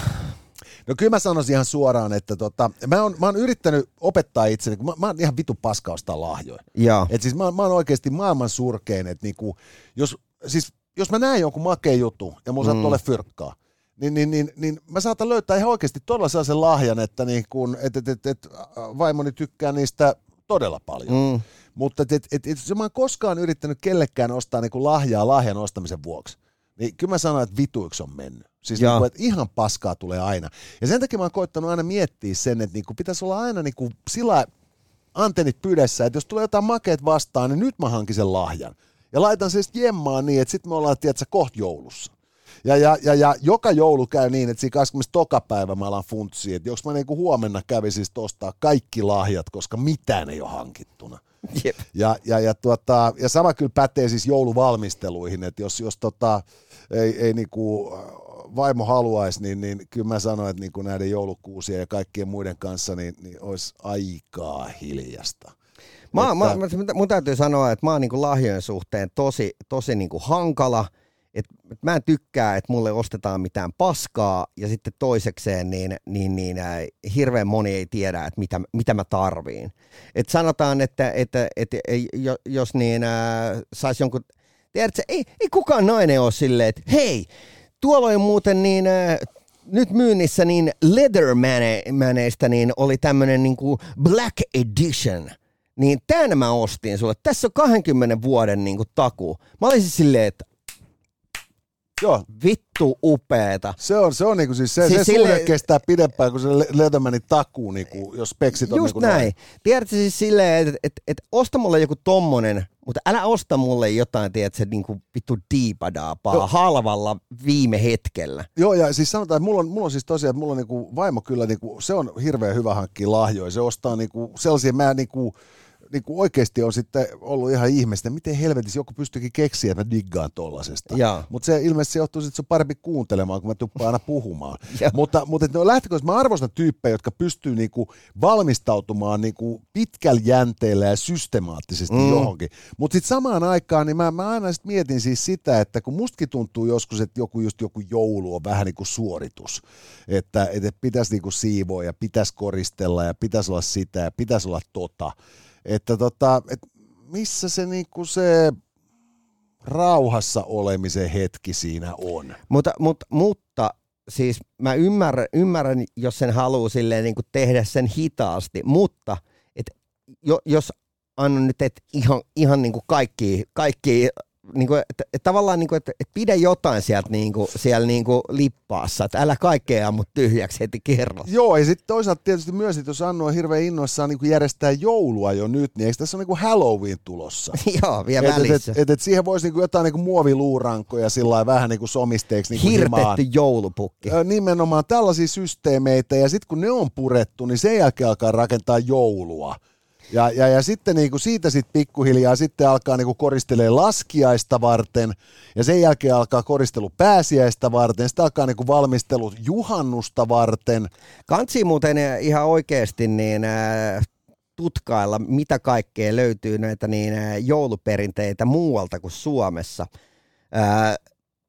No kyllä mä sanoisin ihan suoraan, että tota, mä, oon, mä oon yrittänyt opettaa itseni, kun mä, mä oon ihan vitu paska ostaa lahjoja. Joo. Et siis mä, mä oon oikeasti maailman surkein, että niinku, jos, siis, jos mä näen jonkun makeen juttu ja mun mm. saattaa ole fyrkkaa, niin, niin, niin, niin mä saatan löytää ihan oikeasti todella sellaisen lahjan, että niin kun, et, et, et, et, vaimoni tykkää niistä todella paljon. Mm. Mutta et, et, et, et, mä oon koskaan yrittänyt kellekään ostaa niin lahjaa lahjan ostamisen vuoksi, niin kyllä mä sanon, että vituiksi on mennyt. Siis niin kuin, että ihan paskaa tulee aina. Ja sen takia mä oon koittanut aina miettiä sen, että niin kuin pitäisi olla aina niin kuin sillä antennit pydessä, että jos tulee jotain makeet vastaan, niin nyt mä hankin sen lahjan. Ja laitan sen sitten jemmaan niin, että sitten me ollaan, tiedätkö, kohta joulussa. Ja, ja, ja, ja, joka joulu käy niin, että siinä 20. toka päivä mä alan funtsia, että jos mä niinku huomenna kävisin ostaa kaikki lahjat, koska mitään ei ole hankittuna. Yep. Ja, ja, ja, tuota, ja sama kyllä pätee siis jouluvalmisteluihin, että jos, jos tota, ei, ei niinku vaimo haluaisi, niin, niin kyllä mä sanoin, että niin kuin näiden joulukuusien ja kaikkien muiden kanssa, niin, niin olisi aikaa hiljasta. Mä, että... mä, mun täytyy sanoa, että mä oon niin lahjojen suhteen tosi, tosi niin kuin hankala. Et, et mä en tykkää, että mulle ostetaan mitään paskaa ja sitten toisekseen niin, niin, niin äh, hirveän moni ei tiedä, että mitä, mitä mä tarviin. Et sanotaan, että, että, että, että jos niin äh, saisi jonkun, tiedätkö, ei, ei kukaan nainen ole silleen, että hei, tuolla on muuten niin, äh, nyt myynnissä niin Leathermaneista niin oli tämmöinen niin kuin Black Edition. Niin tämän mä ostin sulle. Tässä on 20 vuoden niin kuin takuu. Mä olisin silleen, että Joo, vittu upeeta. se on, se on niinku siis se, Siis se sille- suhde kestää pidempään kuin se Le- Lettermanin takuu, niinku, jos speksit on Just niinku näin. noin. Tiedätkö siis silleen, että et, et osta mulle joku tommonen, mutta älä osta mulle jotain, tiedätkö, niinku vittu diipadaapaa Joo. halvalla viime hetkellä. Joo, ja siis sanotaan, että mulla on, mulla on siis tosiaan, että mulla on niinku, vaimo kyllä, niinku, se on hirveän hyvä hankkia lahjoja. Se ostaa niinku, sellaisia, mä niinku, niinku oikeasti on sitten ollut ihan ihmeistä, miten helvetissä joku pystyykin keksiä, että mä diggaan tollasesta. Mutta se ilmeisesti se johtuu, että se on parempi kuuntelemaan, kun mä tuppaan aina puhumaan. Joo. mutta mutta on lähtökohtaisesti, mä arvostan tyyppejä, jotka pystyy niinku valmistautumaan niinku pitkällä jänteellä ja systemaattisesti Mm. johonkin. Mutta sitten samaan aikaan, niin mä, mä aina sit mietin siis sitä, että kun mustakin tuntuu joskus, että joku, just joku joulu on vähän niin kuin suoritus, että, että pitäisi niinku siivoa ja pitäisi koristella ja pitäisi olla sitä ja pitäisi olla tota, että tota, et missä se niinku se rauhassa olemisen hetki siinä on. Mutta, mutta, mutta siis mä ymmärrän, ymmärrän jos sen haluaa silleen niin tehdä sen hitaasti, mutta et, jo, jos annan nyt et ihan, ihan niin kaikki, kaikki niin kuin, että, että tavallaan niin kuin, että, että pidä jotain sieltä niin kuin, siellä niin kuin lippaassa, että älä kaikkea ammu tyhjäksi heti kerralla. Joo, ja sitten toisaalta tietysti myös, että jos Annu on hirveän innoissaan niin järjestää joulua jo nyt, niin eikö tässä ole niin Halloween tulossa? Joo, vielä Et, välissä. et, et, et siihen voisi niinku jotain niinku muoviluurankoja sillä lailla vähän niinku somisteeksi niinku himaan. Hirtetty joulupukki. Ö, Nimenomaan tällaisia systeemeitä, ja sitten kun ne on purettu, niin sen jälkeen alkaa rakentaa joulua. Ja, ja, ja sitten niinku siitä sitten pikkuhiljaa sitten alkaa niinku koristelee laskiaista varten, ja sen jälkeen alkaa koristelu pääsiäistä varten, sitten alkaa niinku valmistelu juhannusta varten. Kansi muuten ihan oikeasti niin äh, tutkailla, mitä kaikkea löytyy näitä niin äh, jouluperinteitä muualta kuin Suomessa.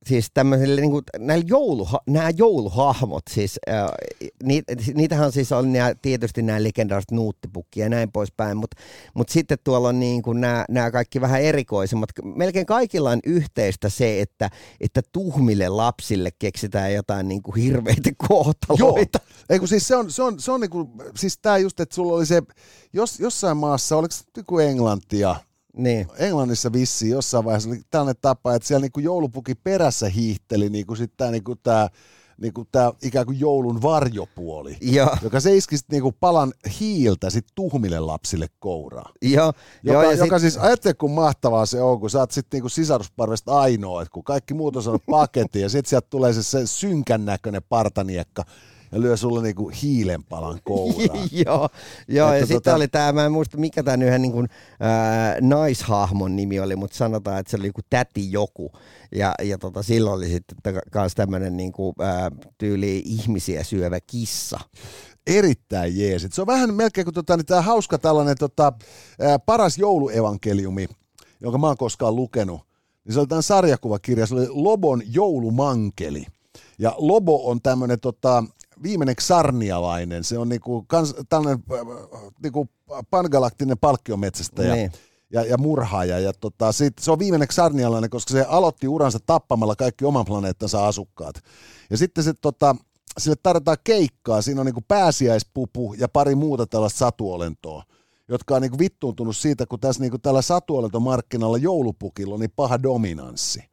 Siis tämmöisille, niin kuin, näillä jouluha, nämä jouluhahmot, siis, äh, ni, niitähän siis on nää, tietysti nämä legendaariset nuuttipukki ja näin poispäin, mutta mut sitten tuolla on niin kuin nämä, nämä kaikki vähän erikoisemmat. Melkein kaikilla on yhteistä se, että, että tuhmille lapsille keksitään jotain niin kuin hirveitä kohtaloita. Ei kun siis se on, se on, se on niinku, siis tää just, että sulla oli se, jos, jossain maassa, oliko se joku Englanti ja Niin. Englannissa vissiin jossain vaiheessa oli tällainen tapa, että siellä niinku joulupuki perässä hiihteli niinku sit tää, niinku tää, niinku tää ikään kuin joulun varjopuoli, Joo, joka se iski sit niinku palan hiiltä sit tuhmille lapsille kouraa. joo, Joka, ja joka sit, siis, ajattele kun mahtavaa se on, kun sä oot sitten niinku sisarusparvesta ainoa, että kun kaikki muut on saanut paketin ja sitten sieltä tulee se, se synkän näköinen partaniekka ja lyö sulle niinku hiilenpalan kouraan. joo, joo ja Että sitten tota- oli tämä, mä en muista mikä tämän yhden niin kuin, ää, naishahmon nimi oli, mutta sanotaan, että se oli joku täti joku. Ja, ja tota, silloin oli sitten myös tämmöinen niin kuin, ää, tyyli ihmisiä syövä kissa. erittäin jeesit. Se on vähän melkein kuin tota, niin tämä hauska tällainen tota, ää, paras jouluevankeliumi, jonka mä oon koskaan lukenut. Niin se oli tämän sarjakuvakirja, se oli Lobon joulumankeli. Ja Lobo on tämmöinen tota, viimeinen sarnialainen, se on niinku kans, tällainen äh, niinku pangalaktinen palkkiometsästäjä Niin. ja, ja murhaaja. Ja tota, sit, se on viimeinen sarnialainen, koska se aloitti uransa tappamalla kaikki oman planeettansa asukkaat. Ja sitten se tota, sille tarjotaan keikkaa, siinä on niinku pääsiäispupu ja pari muuta tällaista satuolentoa jotka on niinku vittuuntunut siitä, kun tässä niinku tällä satuolentomarkkinalla joulupukilla on niin paha dominanssi.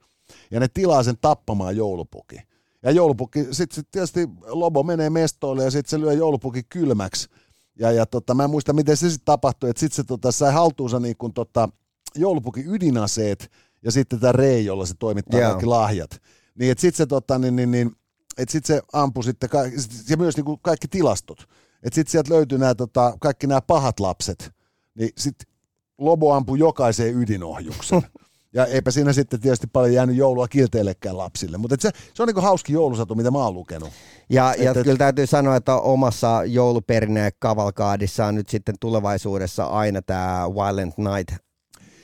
Ja ne tilaa sen tappamaan joulupuki. Ja joulupukki, sitten sit tietysti Lobo menee mestoille ja sitten se lyö joulupuki kylmäksi. Ja, ja tota, mä en muista, miten se sitten tapahtui, että sitten se tota, sai haltuunsa niin kun, tota, joulupukin ydinaseet ja sitten tämä rei, jolla se toimittaa Joo. kaikki lahjat. Niin, että sitten se, tota, niin, niin, niin, et sit se ampui sitten, ka- ja myös niin kuin kaikki tilastot. Että sitten sieltä löytyi nämä tota, kaikki nämä pahat lapset. Niin sitten Lobo ampui jokaiseen ydinohjuksen. Ja eipä siinä sitten tietysti paljon jäänyt joulua kilteillekään lapsille. Mutta se, se on niinku hauski joulusatu, mitä mä oon lukenut. Ja, ja Et- kyllä täytyy sanoa, että omassa jouluperinne kavalkaadissa on nyt sitten tulevaisuudessa aina tämä Violent Night.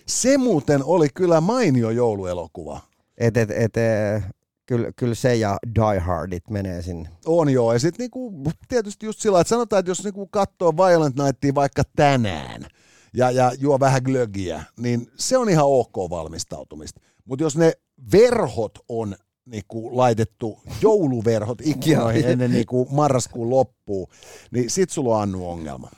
Se muuten oli kyllä mainio jouluelokuva. Et, et, et, eh, kyllä, kyllä se ja Die Hardit menee sinne. On joo, ja sitten niinku, tietysti just sillä että sanotaan, että jos niinku katsoo Violent Nightia vaikka tänään ja, ja juo vähän glögiä, niin se on ihan ok valmistautumista. Mutta jos ne verhot on niinku laitettu, jouluverhot ikkunoihin ennen niinku marraskuun loppuun, niin sit sulla on Annu ongelma.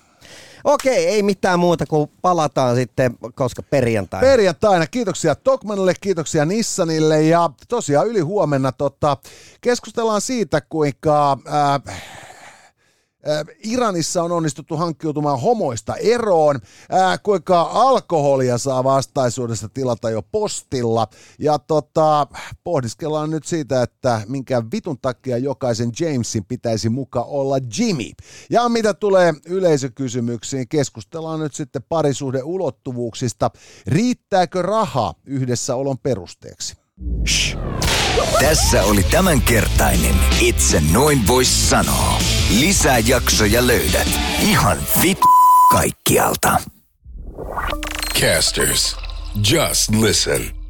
Okei, ei mitään muuta kuin palataan sitten, koska perjantaina. Perjantaina. Kiitoksia Tokmanille, kiitoksia Nissanille ja tosiaan yli huomenna tota, keskustellaan siitä, kuinka... Äh, Iranissa on onnistuttu hankkiutumaan homoista eroon, ää, kuinka alkoholia saa vastaisuudessa tilata jo postilla. Ja tota, pohdiskellaan nyt siitä, että minkä vitun takia jokaisen Jamesin pitäisi muka olla Jimmy. Ja mitä tulee yleisökysymyksiin, keskustellaan nyt sitten parisuhde ulottuvuuksista. Riittääkö raha yhdessäolon perusteeksi? Shh. Tässä oli tämänkertainen Itse noin vois sanoa. Lisää jaksoja löydät ihan vit kaikkialta. Casters, just listen.